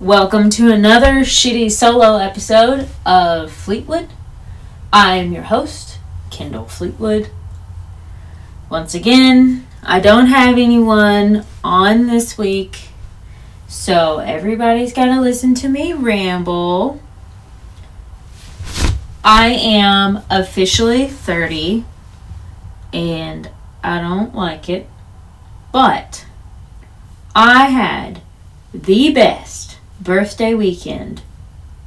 Welcome to another shitty solo episode of Fleetwood. I am your host, Kendall Fleetwood. Once again, I don't have anyone on this week, so everybody's got to listen to me ramble. I am officially 30 and I don't like it, but I had the best birthday weekend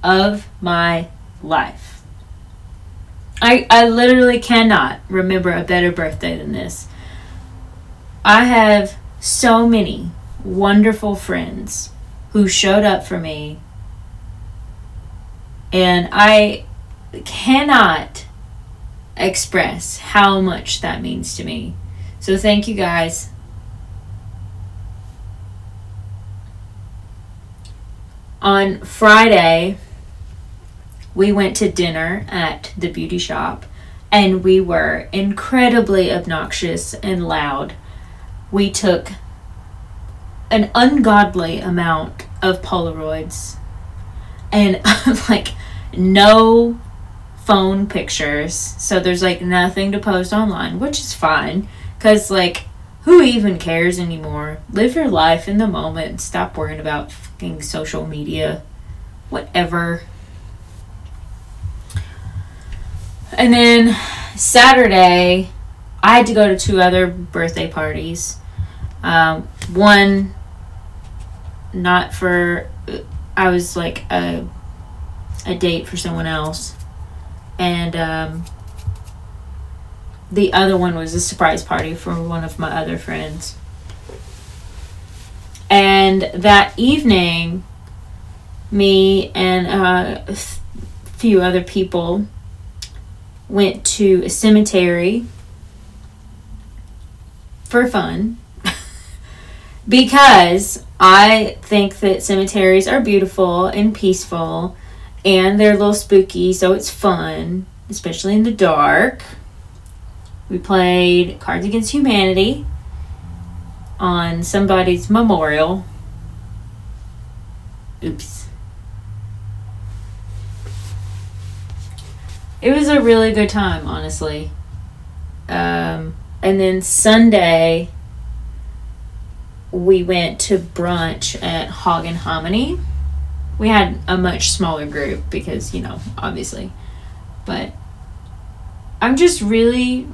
of my life. I, I literally cannot remember a better birthday than this. I have so many wonderful friends who showed up for me, and I cannot express how much that means to me. So, thank you guys. On Friday, we went to dinner at the beauty shop and we were incredibly obnoxious and loud. We took an ungodly amount of Polaroids and like no phone pictures. So there's like nothing to post online, which is fine cuz like who even cares anymore? Live your life in the moment. and Stop worrying about fucking social media. Whatever. And then Saturday, I had to go to two other birthday parties. Um, one, not for, I was like a, a date for someone else. And um, the other one was a surprise party for one of my other friends. And that evening, me and uh, a few other people went to a cemetery for fun because I think that cemeteries are beautiful and peaceful and they're a little spooky, so it's fun, especially in the dark. We played Cards Against Humanity on somebody's memorial. Oops. It was a really good time, honestly. Um, and then Sunday, we went to brunch at Hog and Hominy. We had a much smaller group because, you know, obviously. But I'm just really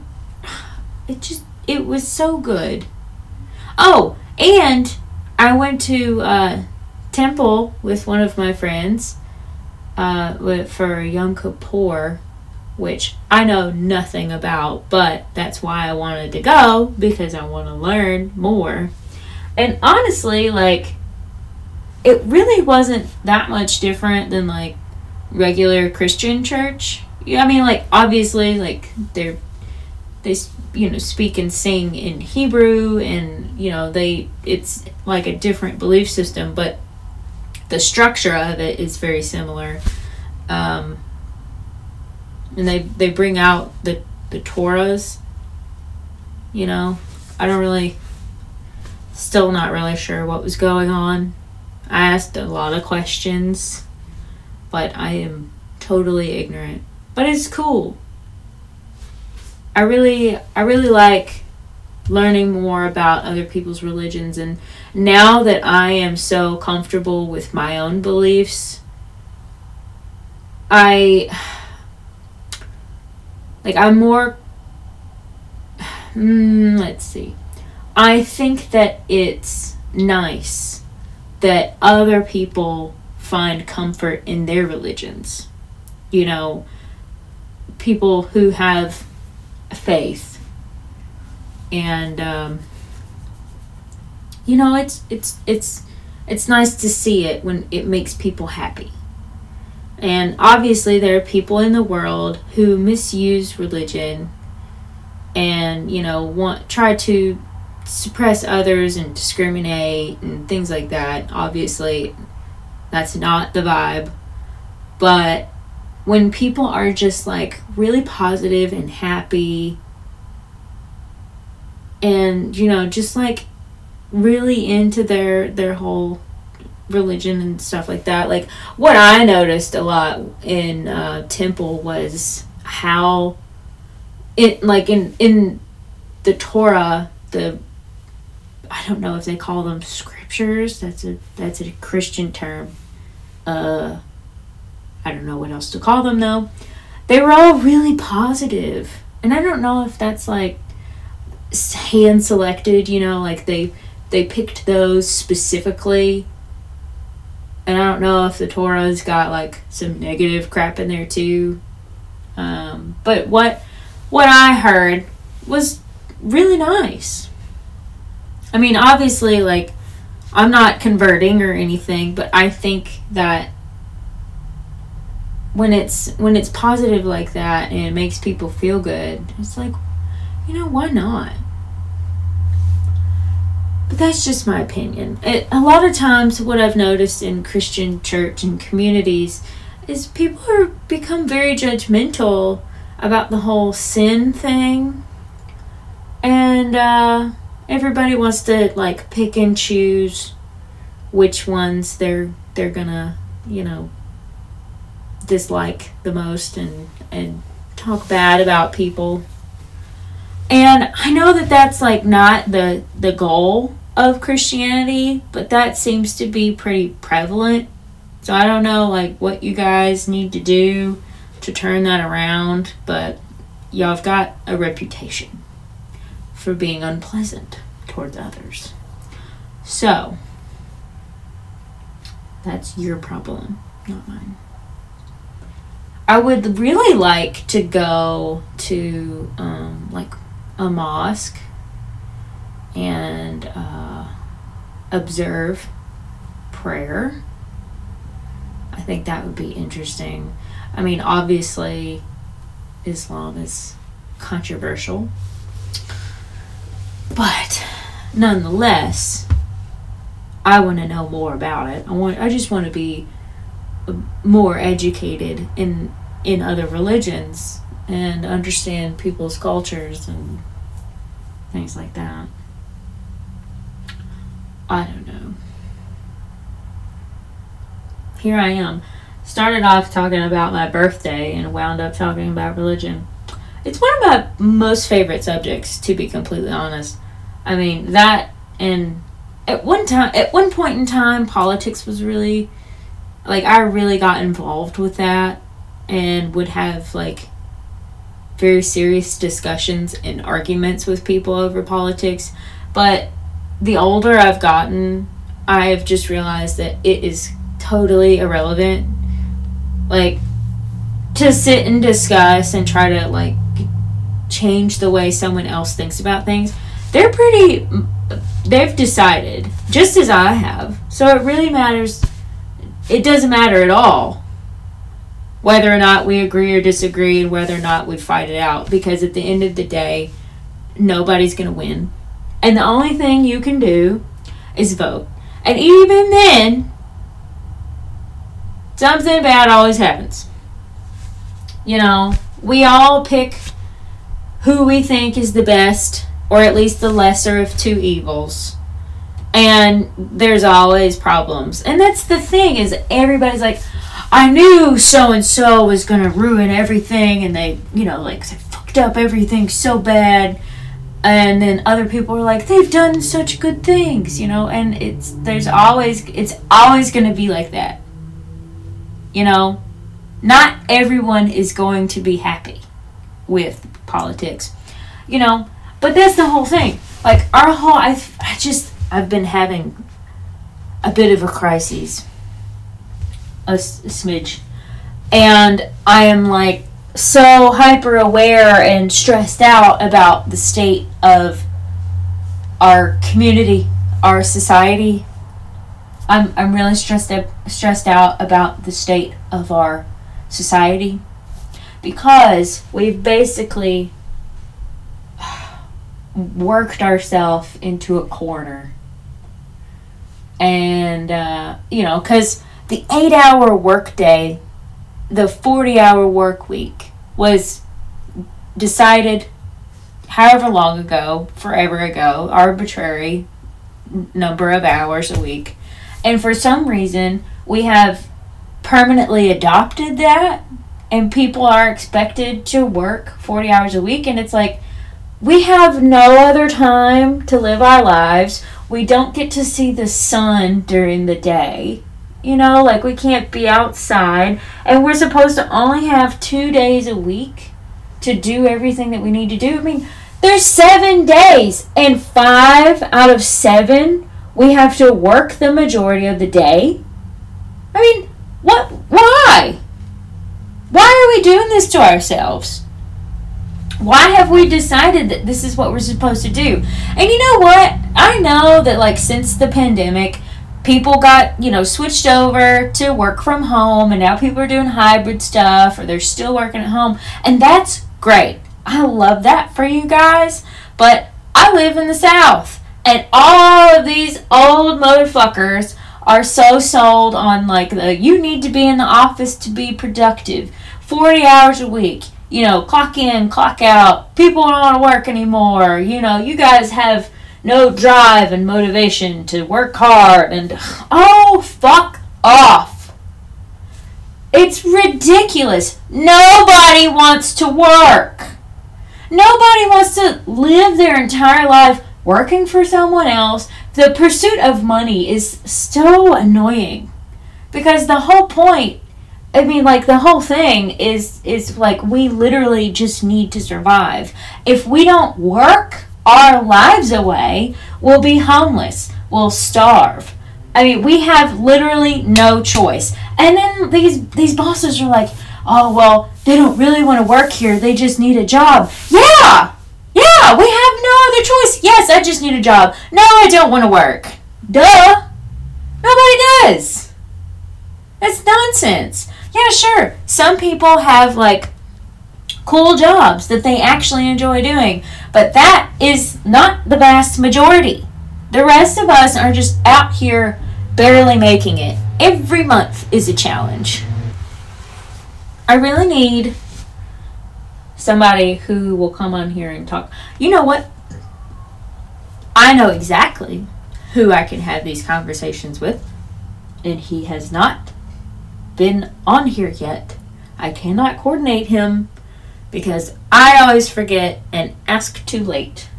it just it was so good. Oh, and I went to uh, temple with one of my friends uh, for Yom Kippur, which I know nothing about, but that's why I wanted to go because I want to learn more. And honestly, like, it really wasn't that much different than like regular Christian church. Yeah, I mean, like, obviously, like, they're they you know speak and sing in Hebrew and you know they it's like a different belief system but the structure of it is very similar. Um, and they they bring out the the Torahs you know. I don't really still not really sure what was going on. I asked a lot of questions but I am totally ignorant. But it's cool I really I really like learning more about other people's religions and now that I am so comfortable with my own beliefs I like I'm more mm, let's see. I think that it's nice that other people find comfort in their religions. You know people who have faith and um, you know it's it's it's it's nice to see it when it makes people happy. And obviously there are people in the world who misuse religion and you know want try to suppress others and discriminate and things like that. Obviously that's not the vibe. But when people are just like really positive and happy and you know just like really into their their whole religion and stuff like that. Like what I noticed a lot in uh, temple was how it like in in the Torah the I don't know if they call them scriptures. That's a that's a Christian term. Uh, I don't know what else to call them though. They were all really positive, and I don't know if that's like hand selected. You know, like they they picked those specifically. And I don't know if the Torah's got like some negative crap in there too. Um, but what what I heard was really nice. I mean, obviously, like, I'm not converting or anything, but I think that when it's when it's positive like that and it makes people feel good, it's like, you know, why not? But that's just my opinion. It, a lot of times, what I've noticed in Christian church and communities is people are become very judgmental about the whole sin thing, and uh, everybody wants to like pick and choose which ones they're they're gonna you know dislike the most and and talk bad about people and i know that that's like not the the goal of christianity but that seems to be pretty prevalent so i don't know like what you guys need to do to turn that around but y'all have got a reputation for being unpleasant towards others. So, that's your problem, not mine. I would really like to go to um, like a mosque and uh, observe prayer. I think that would be interesting. I mean, obviously, Islam is controversial. But nonetheless, I want to know more about it. I want I just want to be more educated in in other religions and understand people's cultures and things like that. I don't know. Here I am. Started off talking about my birthday and wound up talking about religion. It's one of my most favorite subjects, to be completely honest. I mean, that and at one time, at one point in time, politics was really, like, I really got involved with that and would have, like, very serious discussions and arguments with people over politics. But the older I've gotten, I've just realized that it is totally irrelevant. Like, to sit and discuss and try to, like, change the way someone else thinks about things, they're pretty. They've decided, just as I have. So it really matters. It doesn't matter at all whether or not we agree or disagree and whether or not we fight it out because at the end of the day, nobody's going to win. And the only thing you can do is vote. And even then, something bad always happens. You know, we all pick who we think is the best, or at least the lesser of two evils. And there's always problems. And that's the thing is everybody's like, I knew so and so was gonna ruin everything and they you know, like they fucked up everything so bad and then other people are like, They've done such good things, you know, and it's there's always it's always gonna be like that. You know? Not everyone is going to be happy with politics. You know, but that's the whole thing. Like our whole I've I just I've been having a bit of a crisis. A, smidge. And I am like so hyper aware and stressed out about the state of our community, our society. I'm I'm really stressed up, stressed out about the state of our society because we've basically worked ourselves into a corner. And, uh, you know, because the eight hour workday, the 40 hour work week was decided however long ago, forever ago, arbitrary number of hours a week. And for some reason, we have permanently adopted that, and people are expected to work 40 hours a week. And it's like, we have no other time to live our lives. We don't get to see the sun during the day. You know, like we can't be outside. And we're supposed to only have two days a week to do everything that we need to do. I mean, there's seven days, and five out of seven we have to work the majority of the day. I mean, what? Why? Why are we doing this to ourselves? Why have we decided that this is what we're supposed to do? And you know what? I know that, like, since the pandemic, people got, you know, switched over to work from home, and now people are doing hybrid stuff, or they're still working at home, and that's great. I love that for you guys, but I live in the South, and all of these old motherfuckers are so sold on like the you need to be in the office to be productive 40 hours a week you know clock in clock out people don't want to work anymore you know you guys have no drive and motivation to work hard and oh fuck off. It's ridiculous. Nobody wants to work. Nobody wants to live their entire life working for someone else. The pursuit of money is so annoying because the whole point I mean like the whole thing is is like we literally just need to survive. If we don't work our lives away, we'll be homeless. We'll starve. I mean, we have literally no choice. And then these these bosses are like, "Oh, well, they don't really want to work here. They just need a job." Yeah. Yeah, we have no other choice. Yes, I just need a job. No, I don't want to work. Duh. Nobody does. That's nonsense. Yeah, sure. Some people have like cool jobs that they actually enjoy doing, but that is not the vast majority. The rest of us are just out here barely making it. Every month is a challenge. I really need somebody who will come on here and talk. You know what? I know exactly who I can have these conversations with, and he has not been on here yet. I cannot coordinate him because I always forget and ask too late.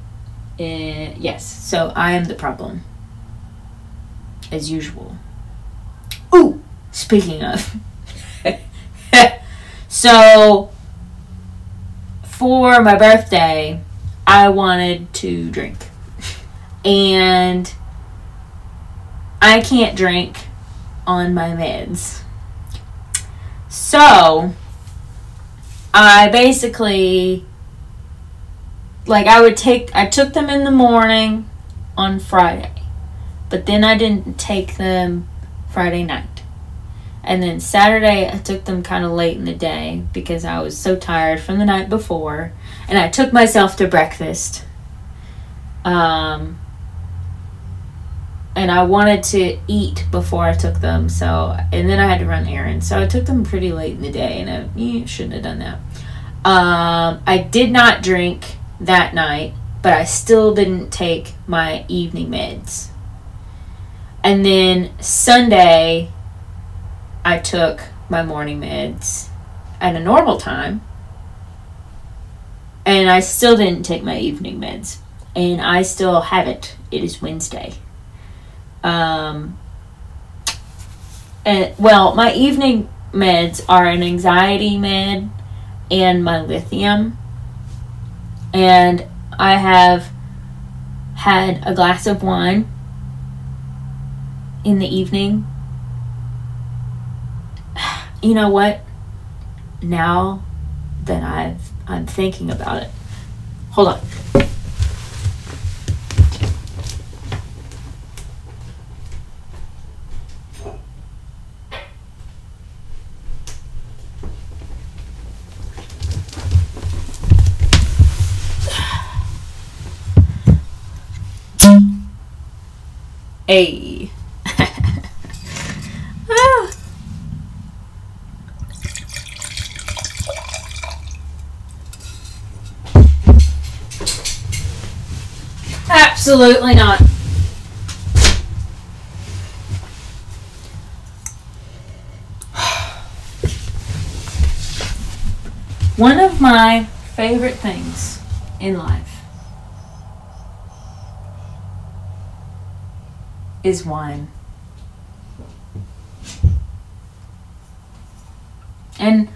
Uh, yes, so I am the problem. As usual. Ooh, speaking of. so, for my birthday, I wanted to drink. And I can't drink on my meds. So, I basically like I would take I took them in the morning on Friday. But then I didn't take them Friday night. And then Saturday, I took them kind of late in the day because I was so tired from the night before. And I took myself to breakfast. Um, and I wanted to eat before I took them. So, and then I had to run errands. So I took them pretty late in the day, and I you shouldn't have done that. Um, I did not drink that night, but I still didn't take my evening meds. And then Sunday, I took my morning meds at a normal time. And I still didn't take my evening meds. And I still haven't. It is Wednesday. Um, and, well, my evening meds are an anxiety med and my lithium. And I have had a glass of wine in the evening you know what? Now that I've I'm thinking about it. Hold on. A. Absolutely not. One of my favorite things in life is wine. And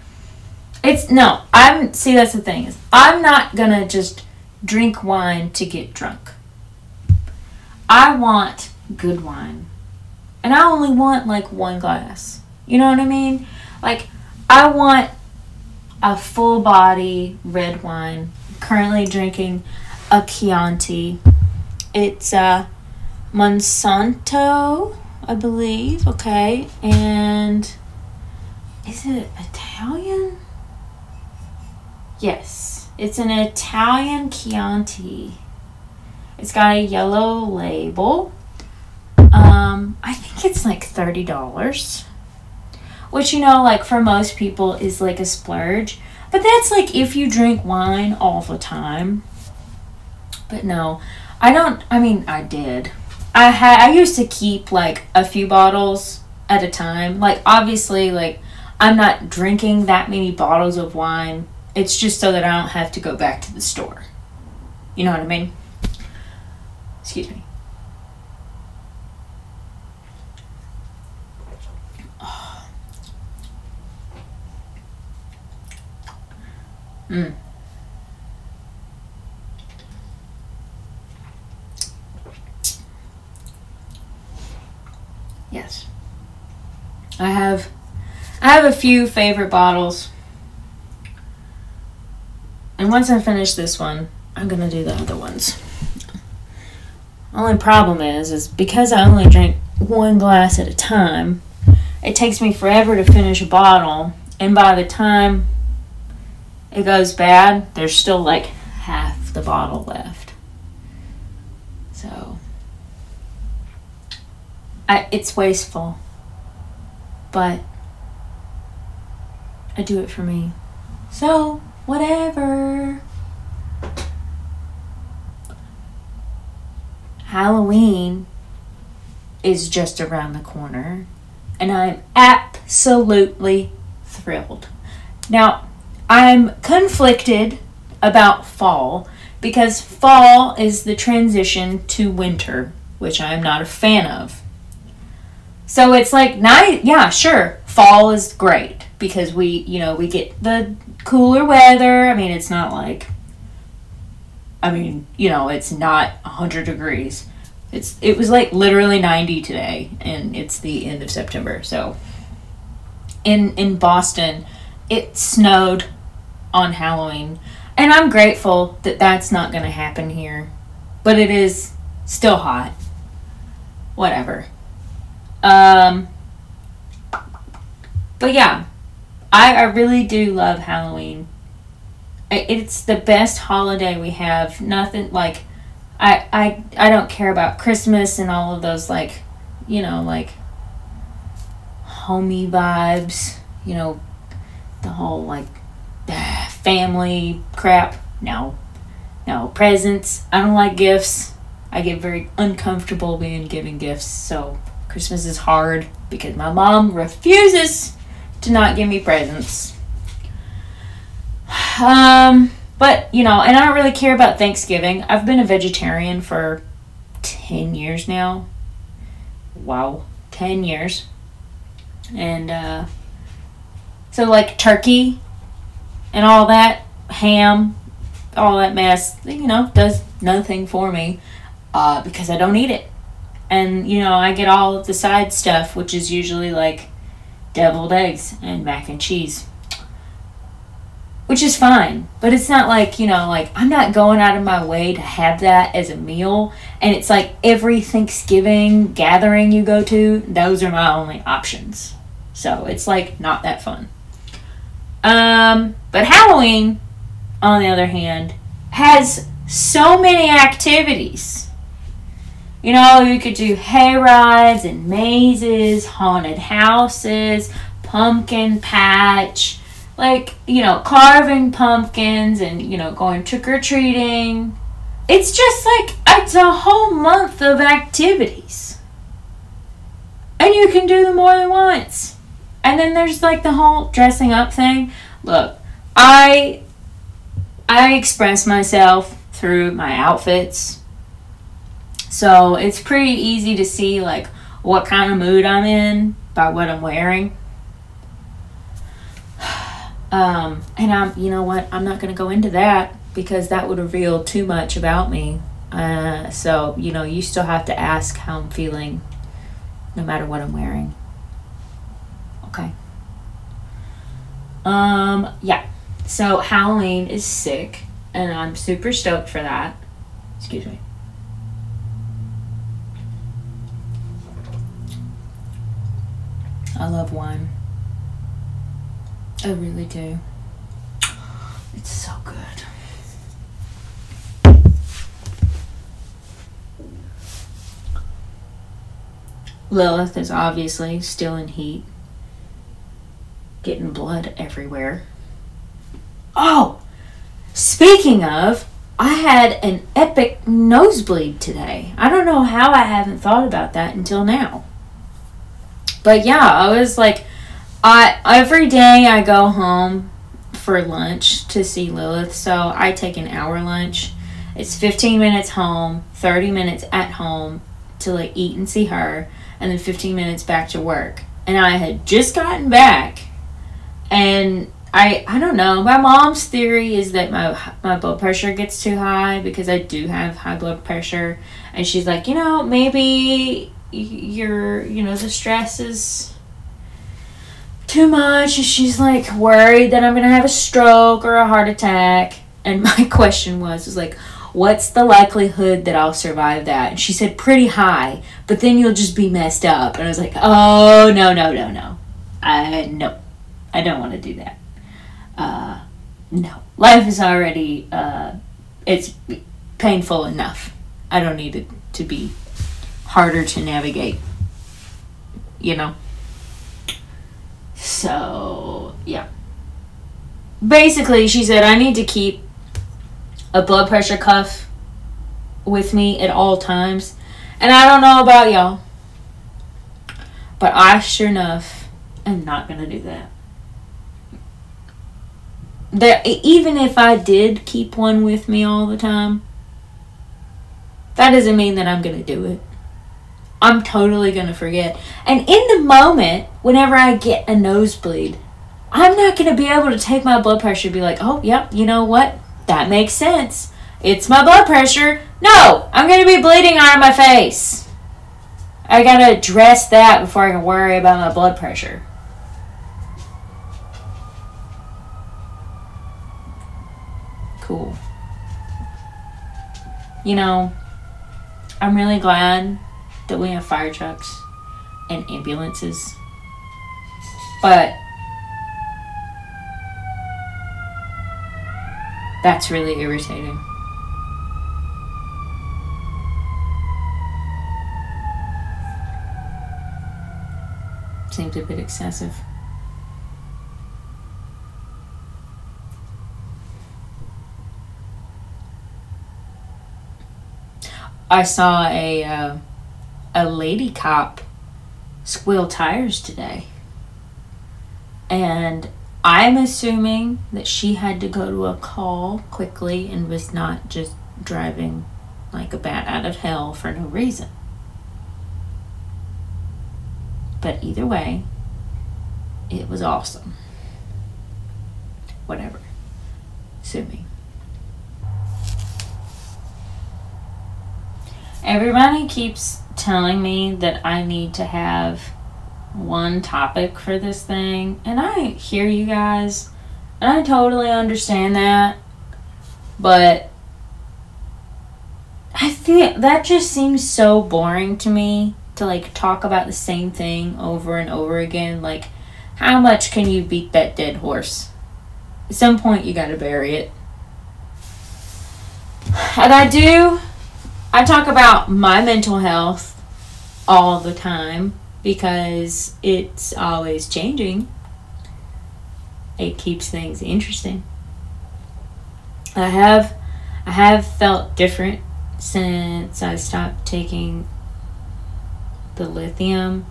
it's no, I'm see that's the thing is I'm not gonna just drink wine to get drunk. I want good wine. And I only want like one glass. You know what I mean? Like I want a full body red wine. Currently drinking a Chianti. It's uh Monsanto, I believe. Okay. And is it Italian? Yes, it's an Italian Chianti. It's got a yellow label. Um, I think it's like thirty dollars, which you know, like for most people, is like a splurge. But that's like if you drink wine all the time. But no, I don't. I mean, I did. I had. I used to keep like a few bottles at a time. Like obviously, like I'm not drinking that many bottles of wine. It's just so that I don't have to go back to the store. You know what I mean? Excuse me. Mm. Yes. I have I have a few favorite bottles. And once I finish this one, I'm gonna do the other ones. Only problem is, is because I only drink one glass at a time, it takes me forever to finish a bottle, and by the time it goes bad, there's still like half the bottle left. So, I, it's wasteful, but I do it for me. So, whatever. Halloween is just around the corner, and I'm absolutely thrilled. Now, I'm conflicted about fall because fall is the transition to winter, which I'm not a fan of. So it's like, night, yeah, sure, fall is great because we, you know, we get the cooler weather. I mean, it's not like I mean, you know, it's not 100 degrees. It's it was like literally 90 today and it's the end of September. So in in Boston, it snowed on Halloween. And I'm grateful that that's not going to happen here. But it is still hot. Whatever. Um but yeah, I, I really do love Halloween. It's the best holiday we have. Nothing like I I I don't care about Christmas and all of those like you know like homey vibes. You know the whole like family crap. No, no presents. I don't like gifts. I get very uncomfortable being giving gifts. So Christmas is hard because my mom refuses to not give me presents. Um, but you know, and I don't really care about Thanksgiving. I've been a vegetarian for 10 years now. Wow, 10 years. And uh so like turkey and all that, ham, all that mess, you know, does nothing for me uh because I don't eat it. And you know, I get all of the side stuff, which is usually like deviled eggs and mac and cheese. Which is fine, but it's not like, you know, like I'm not going out of my way to have that as a meal. And it's like every Thanksgiving gathering you go to, those are my only options. So it's like not that fun. Um, but Halloween, on the other hand, has so many activities you know, you could do hay rides and mazes, haunted houses, pumpkin patch, like, you know, carving pumpkins and, you know, going trick or treating. It's just like, it's a whole month of activities. And you can do them more than once. And then there's like the whole dressing up thing. Look, I I express myself through my outfits. So it's pretty easy to see like what kind of mood I'm in by what I'm wearing. Um, and I'm, you know what? I'm not going to go into that because that would reveal too much about me. Uh, so, you know, you still have to ask how I'm feeling no matter what I'm wearing. Okay. Um, yeah. So Halloween is sick, and I'm super stoked for that. Excuse me. I love wine. I really do. It's so good. Lilith is obviously still in heat, getting blood everywhere. Oh, speaking of, I had an epic nosebleed today. I don't know how I haven't thought about that until now. But yeah, I was like, I every day I go home for lunch to see Lilith, so I take an hour lunch. It's 15 minutes home, 30 minutes at home to like eat and see her, and then 15 minutes back to work. And I had just gotten back, and I I don't know. My mom's theory is that my my blood pressure gets too high because I do have high blood pressure, and she's like, you know, maybe you're you know the stress is too much, and she's like worried that I'm gonna have a stroke or a heart attack. And my question was was like, what's the likelihood that I'll survive that? And she said pretty high, but then you'll just be messed up. And I was like, oh no no no no, I no, I don't want to do that uh, no, life is already uh, it's painful enough. I don't need it to be harder to navigate. You know. So yeah. Basically, she said I need to keep a blood pressure cuff with me at all times. And I don't know about y'all, but I sure enough am not going to do that there even if I did keep one with me all the time, that doesn't mean that I'm going to do it. I'm totally going to forget. And in the moment, whenever I get a nosebleed, I'm not going to be able to take my blood pressure and be like, oh, yep, you know what? That makes sense. It's my blood pressure. No, I'm going to be bleeding out of my face. I got to address that before I can worry about my blood pressure. cool. You know, I'm really glad that we have fire trucks and ambulances. But that's really irritating. Seems a bit excessive. I saw a uh, a lady cop squeal tires today, and I'm assuming that she had to go to a call quickly and was not just driving like a bat out of hell for no reason. But either way, it was awesome. Whatever. Sue me. Everybody keeps telling me that I need to have one topic for this thing, and I hear you guys, and I totally understand that, but I feel that just seems so boring to me to like talk about the same thing over and over again. Like, how much can you beat that dead horse? At some point, you gotta bury it. And I do I talk about my mental health all the time because it's always changing. It keeps things interesting. I have I have felt different since I stopped taking the lithium.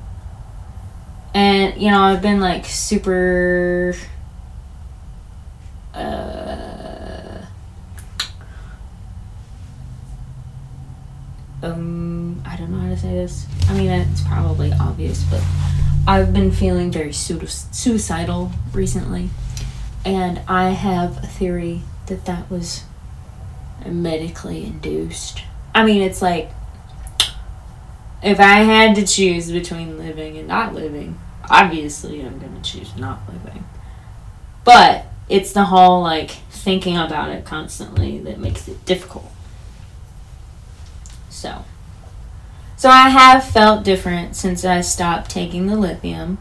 And you know, I've been like super uh, um, I don't know how to say this. I mean, it's probably obvious, but I've been feeling very suicidal recently, and I have a theory that that was medically induced. I mean, it's like if I had to choose between living and not living, obviously I'm to choose not living. But it's the whole like thinking about it constantly that makes it difficult. So, so I have felt different since I stopped taking the lithium.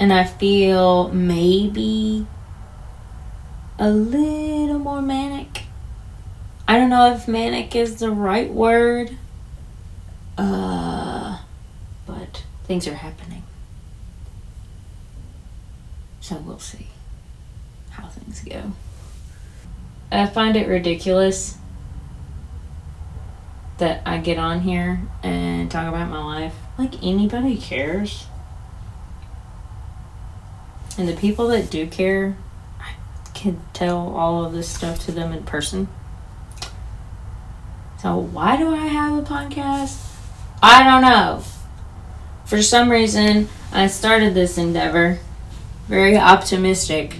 And I feel maybe a little more manic. I don't know if manic is the right word. Uh, but things are happening. So we'll see how things go. I find it ridiculous that I get on here and talk about my life. Like anybody cares. And the people that do care, I can tell all of this stuff to them in person. So why do I have a podcast? I don't know. For some reason, I started this endeavor very optimistic,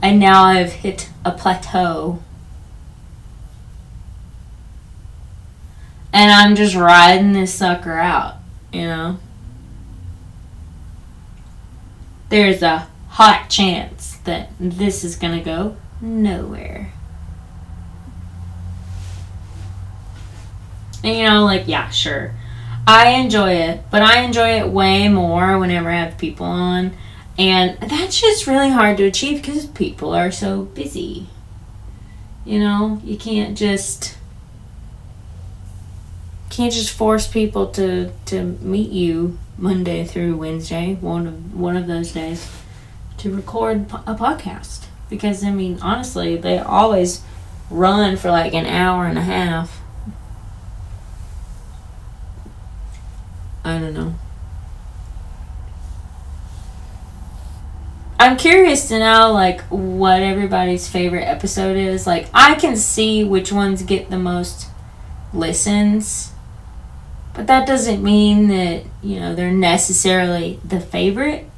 and now I've hit a plateau. And I'm just riding this sucker out, you know? There's a hot chance that this is gonna go nowhere. And you know, like, yeah, sure. I enjoy it, but I enjoy it way more whenever I have people on. And that's just really hard to achieve because people are so busy. You know, you can't just can't just force people to to meet you Monday through Wednesday, one of one of those days, to record a podcast. Because I mean, honestly, they always run for like an hour and a half I don't know. I'm curious to know like what everybody's favorite episode is. Like I can see which ones get the most listens. But that doesn't mean that, you know, they're necessarily the favorite.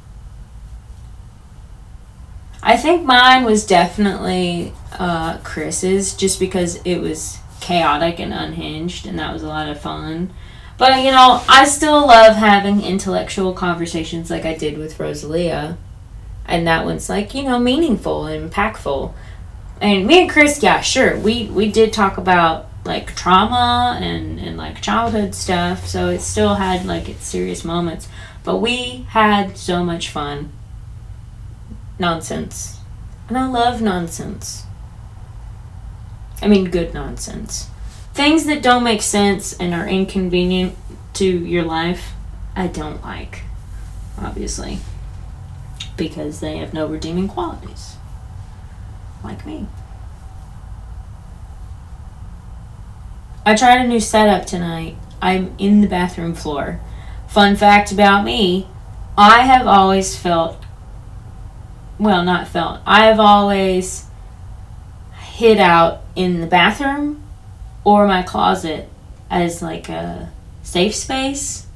I think mine was definitely uh, Chris's just because it was chaotic and unhinged and that was a lot of fun. But you know, I still love having intellectual conversations like I did with Rosalia. And that one's like, you know, meaningful and impactful. And me and Chris, yeah, sure. We we did talk about like trauma and, and like childhood stuff, so it still had like its serious moments. But we had so much fun. Nonsense. And I love nonsense. I mean good nonsense things that don't make sense and are inconvenient to your life, I don't like, obviously, because they have no redeeming qualities, like me. I tried a new setup tonight. I'm in the bathroom floor. Fun fact about me I have always felt, well, not felt, I have always hid out in the bathroom or my closet as like a safe space.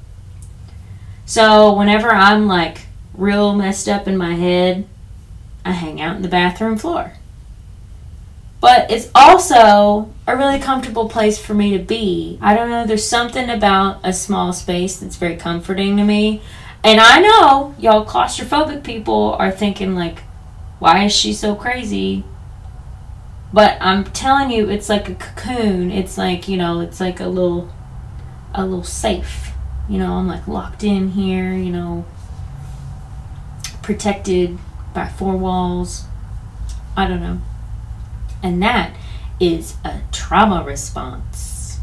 So whenever I'm like real messed up in my head, I hang out in the bathroom floor. But it's also a really comfortable place for me to be. I don't know, there's something about a small space that's very comforting to me. And I know y'all claustrophobic people are thinking like, why is she so crazy? But I'm telling you, it's like a cocoon. It's like, you know, it's like a little, a little safe. You know, I'm like locked in here, you know, protected by four walls. I don't know. And that is a trauma response.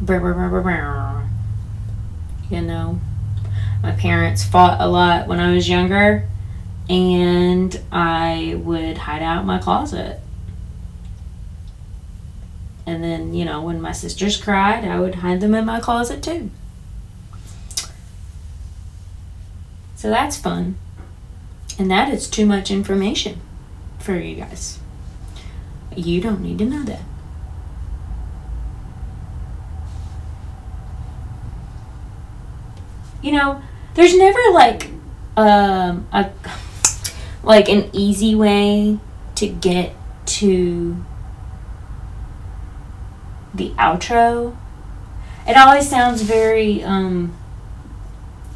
You know, my parents fought a lot when I was younger, and I would hide out in my closet and then, you know, when my sisters cried, I would hide them in my closet too. So that's fun. And that is too much information for you guys. You don't need to know that. You know, there's never like um a like an easy way to get to the outro. It always sounds very um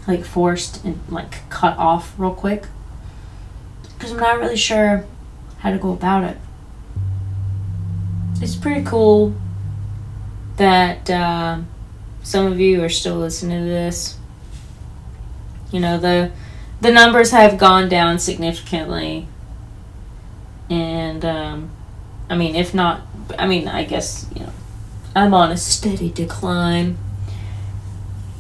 like forced and like cut off real quick because I'm not really sure how to go about it. It's pretty cool that uh, some of you are still listening to this. You know the the numbers have gone down significantly, and um, I mean, if not, I mean, I guess you know, I'm on a steady decline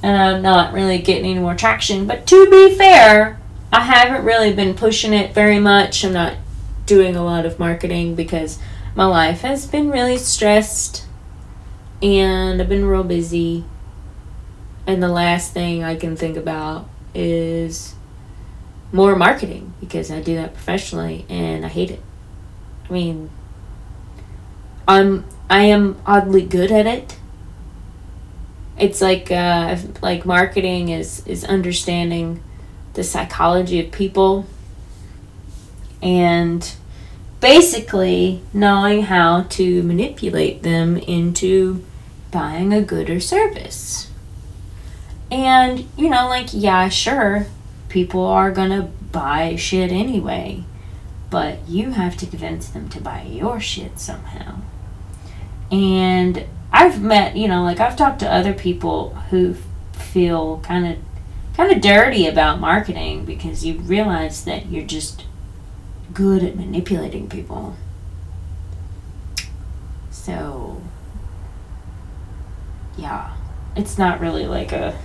and I'm not really getting any more traction. But to be fair, I haven't really been pushing it very much. I'm not doing a lot of marketing because my life has been really stressed and I've been real busy. And the last thing I can think about is more marketing because I do that professionally and I hate it. I mean, I'm I am oddly good at it it's like uh, like marketing is is understanding the psychology of people and basically knowing how to manipulate them into buying a good or service. And you know, like yeah, sure, people are gonna buy shit anyway, but you have to convince them to buy your shit somehow. And I've met, you know, like I've talked to other people who feel kind of kind of dirty about marketing because you realize that you're just good at manipulating people. So yeah, it's not really like a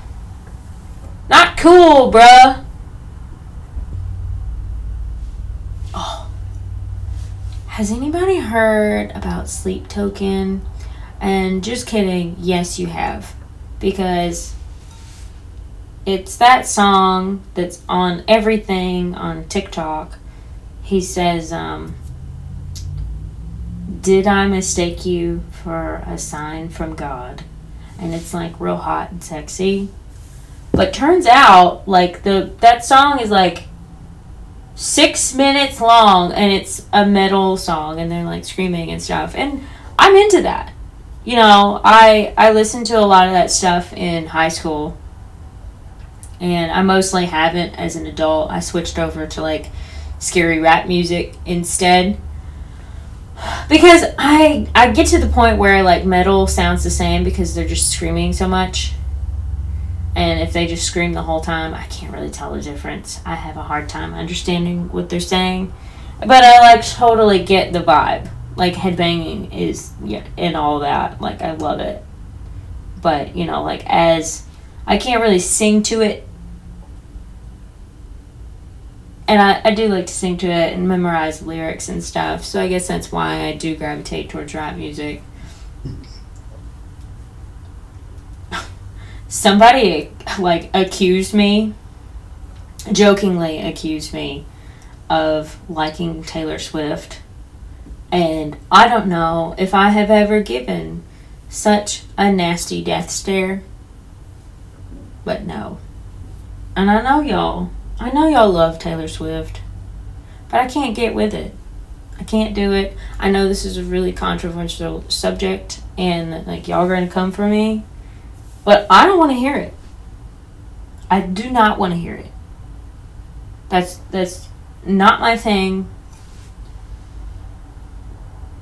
not cool, bruh. Oh. Has anybody heard about Sleep Token? And just kidding, yes, you have. Because it's that song that's on everything on TikTok. He says, um, Did I mistake you for a sign from God? And it's like real hot and sexy. But turns out, like, the that song is like six minutes long and it's a metal song and they're like screaming and stuff. And I'm into that you know, I I listened to a lot of that stuff in high school. And I mostly haven't as an adult. I switched over to like scary rap music instead. Because I I get to the point where like metal sounds the same because they're just screaming so much. And if they just scream the whole time, I can't really tell the difference. I have a hard time understanding what they're saying. But I like totally get the vibe like headbanging is yeah and all that like i love it but you know like as i can't really sing to it and I, I do like to sing to it and memorize lyrics and stuff so i guess that's why i do gravitate towards rap music somebody like accused me jokingly accused me of liking taylor swift and I don't know if I have ever given such a nasty death stare. But no. And I know y'all. I know y'all love Taylor Swift. But I can't get with it. I can't do it. I know this is a really controversial subject and like y'all are to come for me. But I don't want to hear it. I do not want to hear it. That's that's not my thing.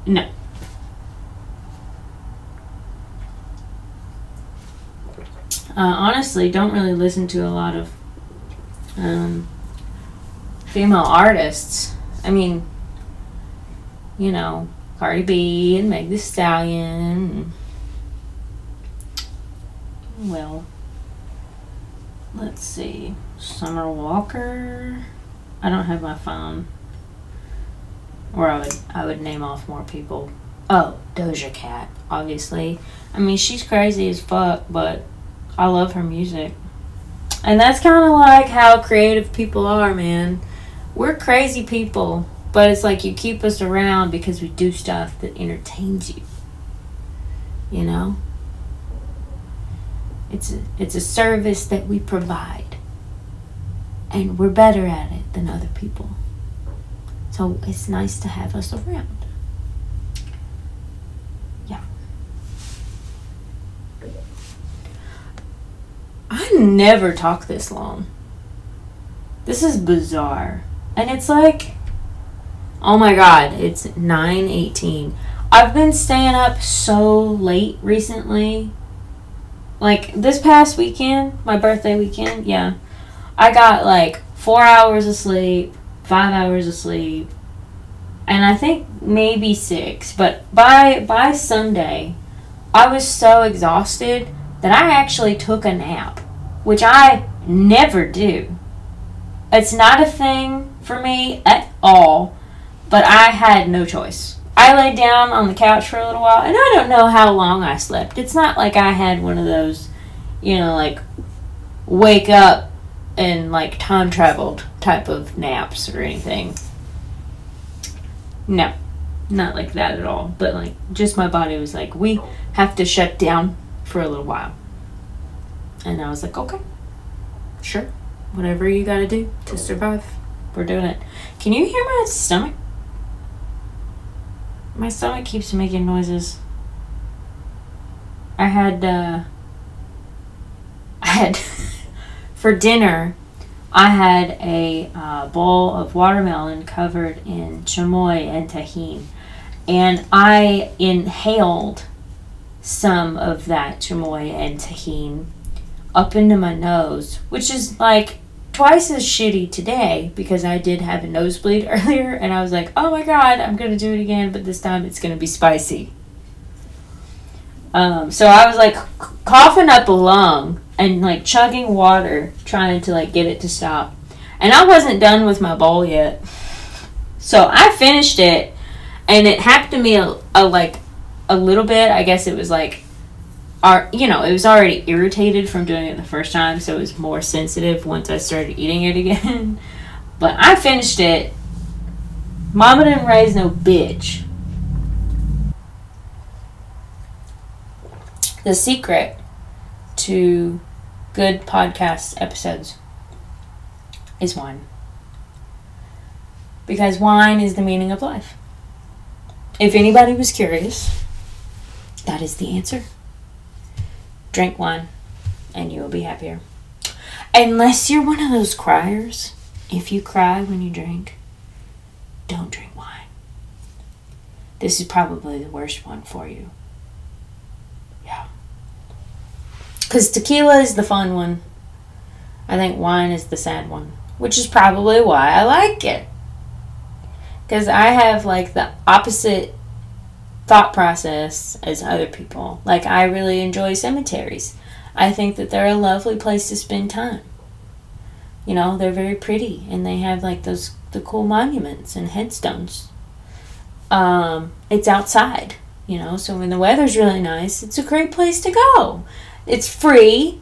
No. Uh, honestly, don't really listen to a lot of um, female artists. I mean, you know, Cardi B and Meg Thee Stallion. well, let's see. Summer Walker. I don't have my phone. Or I would I would name off more people. Oh, Doja Cat, obviously. I mean, she's crazy as fuck, but I love her music. And that's kind of like how creative people are, man. We're crazy people. But it's like you keep us around because we do stuff that entertains you. You know? It's a, it's a service that we provide. And we're better at it than other people. So it's nice to have us around. I never talk this long. This is bizarre. And it's like oh my god, it's 9:18. I've been staying up so late recently. Like this past weekend, my birthday weekend, yeah. I got like 4 hours of sleep, 5 hours of sleep, and I think maybe 6, but by by Sunday, I was so exhausted that I actually took a nap, which I never do. It's not a thing for me at all, but I had no choice. I laid down on the couch for a little while, and I don't know how long I slept. It's not like I had one of those, you know, like wake up and like time traveled type of naps or anything. No, not like that at all. But like, just my body was like, we have to shut down for a little while. And I was like, okay, sure whatever you gotta do to survive. We're doing it. Can you hear my stomach? My stomach keeps making noises. I had, uh, I had, for dinner, I had a uh, bowl of watermelon covered in chamoy and Tajín. And I inhaled some of that chamoy and Tajín up into my nose, which is like twice as shitty today because I did have a nosebleed earlier and I was like, oh my god, I'm gonna do it again, but this time it's gonna be spicy. Um, so I was like coughing up a lung and like chugging water, trying to like get it to stop. And I wasn't done with my bowl yet. So I finished it and it happened to me a, a like a little bit. I guess it was like are you know it was already irritated from doing it the first time so it was more sensitive once i started eating it again. But i finished it. Mama didn't raise no bitch. The secret to good podcast episodes is wine. Because wine is the meaning of life. If anybody was curious that is the answer drink wine and you will be happier. Unless you're one of those criers, if you cry when you drink, don't drink wine. This is probably the worst one for you. Yeah. Because tequila is the fun one. I think wine is the sad one, which is probably why I like it. Because I have like the opposite thought process as other people. Like, I really enjoy cemeteries. I think that they're a lovely place to spend time. You know, they're very pretty and they have like those the cool monuments and headstones. Um, it's outside, you know, so when the weather's really nice, it's a great place to go. It's free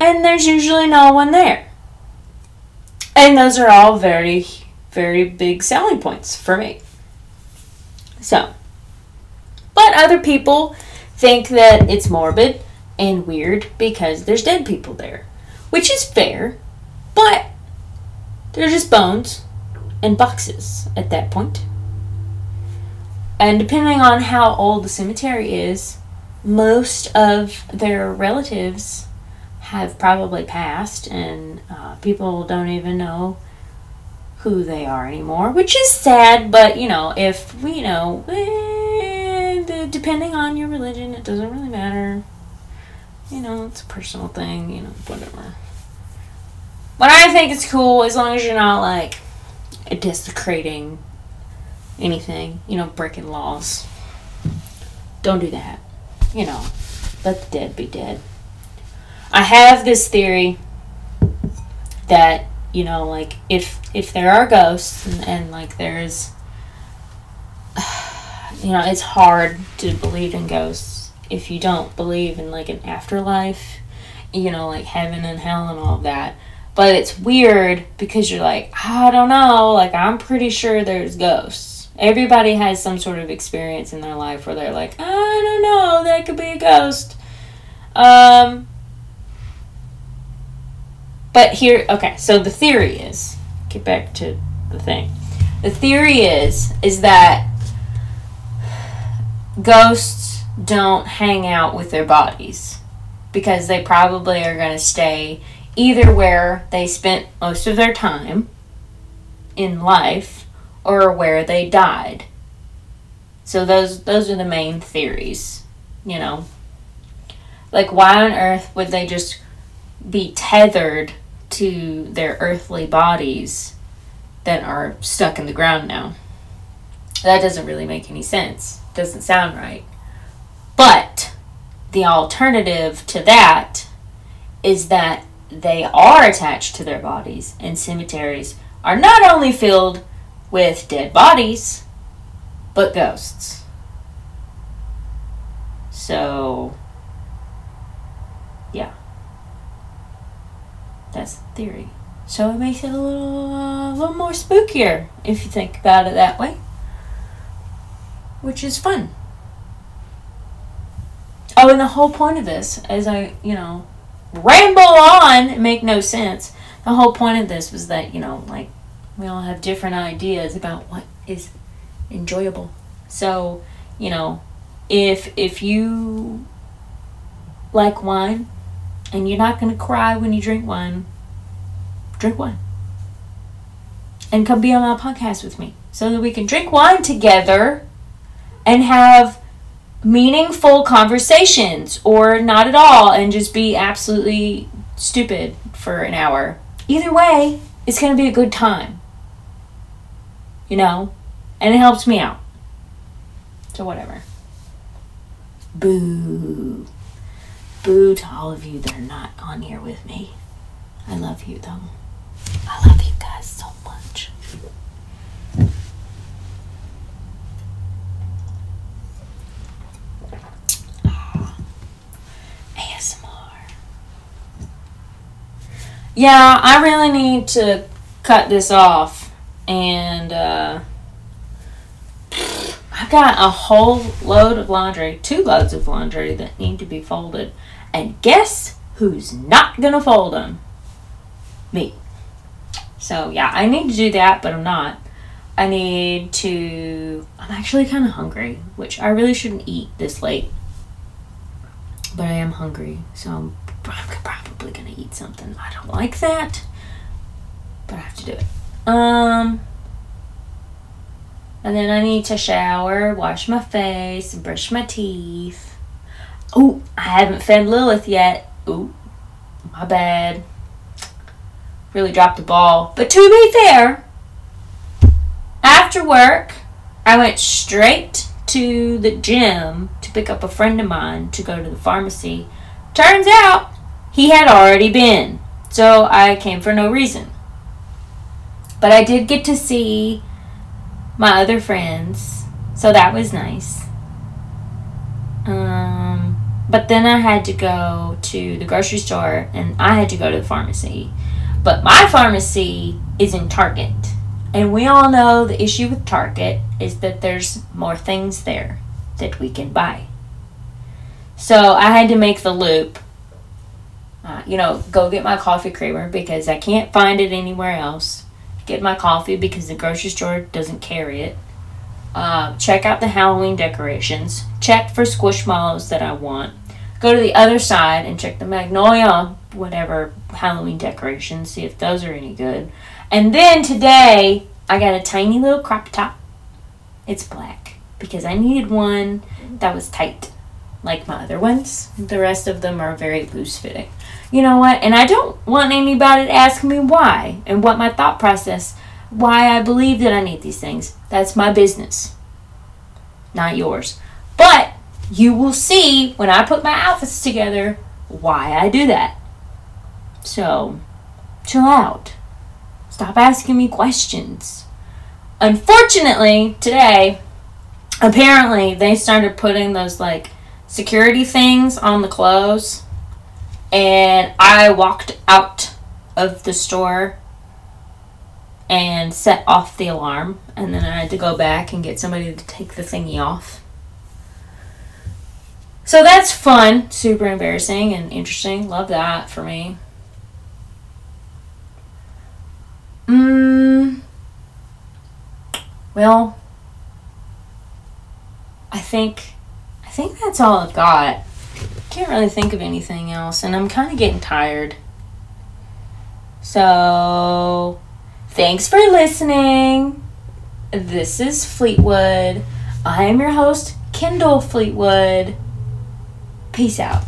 and there's usually no one there. And those are all very, very big selling points for me. So, but other people think that it's morbid and weird because there's dead people there, which is fair, but they're just bones and boxes at that point. And depending on how old the cemetery is, most of their relatives have probably passed, and uh, people don't even know who they are anymore, which is sad. But you know, if we you know. Eh, depending on your religion, it doesn't really matter. You know, it's a personal thing, you know, whatever. But I think it's cool as long as you're not like desecrating anything, you know, breaking laws. Don't do that. You know, let the dead be dead. I have this theory that, you know, like if if there are ghosts and, and like there's you know, it's hard to believe in ghosts if you don't believe in like an afterlife, you know, like heaven and hell and all of that. But it's weird because you're like, I don't know, like I'm pretty sure there's ghosts. Everybody has some sort of experience in their life where they're like, I don't know, that could be a ghost. Um but here okay, so the theory is get back to the thing. The theory is is that ghosts don't hang out with their bodies because they probably are going to stay either where they spent most of their time in life or where they died. So those those are the main theories, you know. Like why on earth would they just be tethered to their earthly bodies that are stuck in the ground now? That doesn't really make any sense. Doesn't sound right. But the alternative to that is that they are attached to their bodies, and cemeteries are not only filled with dead bodies, but ghosts. So, yeah. That's the theory. So it makes it a little, a little more spookier if you think about it that way, which is fun. Oh, and the whole point of this, as I, you know, ramble on make no sense. The whole point of this was that, you know, like we all have different ideas about what is enjoyable. So, you know, if if you like wine and you're not going to cry when you drink wine, drink wine. And come be on my podcast with me so that we can drink wine together and have meaningful conversations or not at all and just be absolutely stupid for an hour. Either way, it's going to be a good time. You know? And it helps me out. So, whatever. Boo. Boo to all of you that are not on here with me. I love you, though. I love you guys so much. Yeah, I really need to cut this off. And uh, I've got a whole load of laundry, two loads of laundry that need to be folded. And guess who's not going to fold them? Me. So, yeah, I need to do that, but I'm not. I need to. I'm actually kind of hungry, which I really shouldn't eat this late. But I am hungry, so I'm I'm probably gonna eat something. I don't like that, but I have to do it. Um, and then I need to shower, wash my face, brush my teeth. Oh, I haven't fed Lilith yet. Oh, my bad. Really dropped the ball. But to be fair, after work, I went straight to the gym to pick up a friend of mine to go to the pharmacy. Turns out he had already been, so I came for no reason. But I did get to see my other friends, so that was nice. Um, but then I had to go to the grocery store and I had to go to the pharmacy. But my pharmacy is in Target. And we all know the issue with Target is that there's more things there that we can buy. So I had to make the loop uh, you know, go get my coffee creamer because I can't find it anywhere else. Get my coffee because the grocery store doesn't carry it. Uh, check out the Halloween decorations. Check for squishmallows that I want. Go to the other side and check the magnolia, whatever Halloween decorations, see if those are any good. And then today, I got a tiny little crop top. It's black because I needed one that was tight, like my other ones. The rest of them are very loose fitting you know what? And I don't want anybody to ask me why and what my thought process, why I believe that I need these things. That's my business, not yours. But you will see when I put my outfits together why I do that. So, chill out. Stop asking me questions. Unfortunately, today, apparently they started putting those like security things on the clothes and I walked out of the store and set off the alarm. And then I had to go back and get somebody to take the thingy off. So that's fun, super embarrassing and interesting. Love that for me. Mm, well, I think I think that's all I've got. Can't really think of anything else, and I'm kind of getting tired. So, thanks for listening. This is Fleetwood. I am your host, Kendall Fleetwood. Peace out.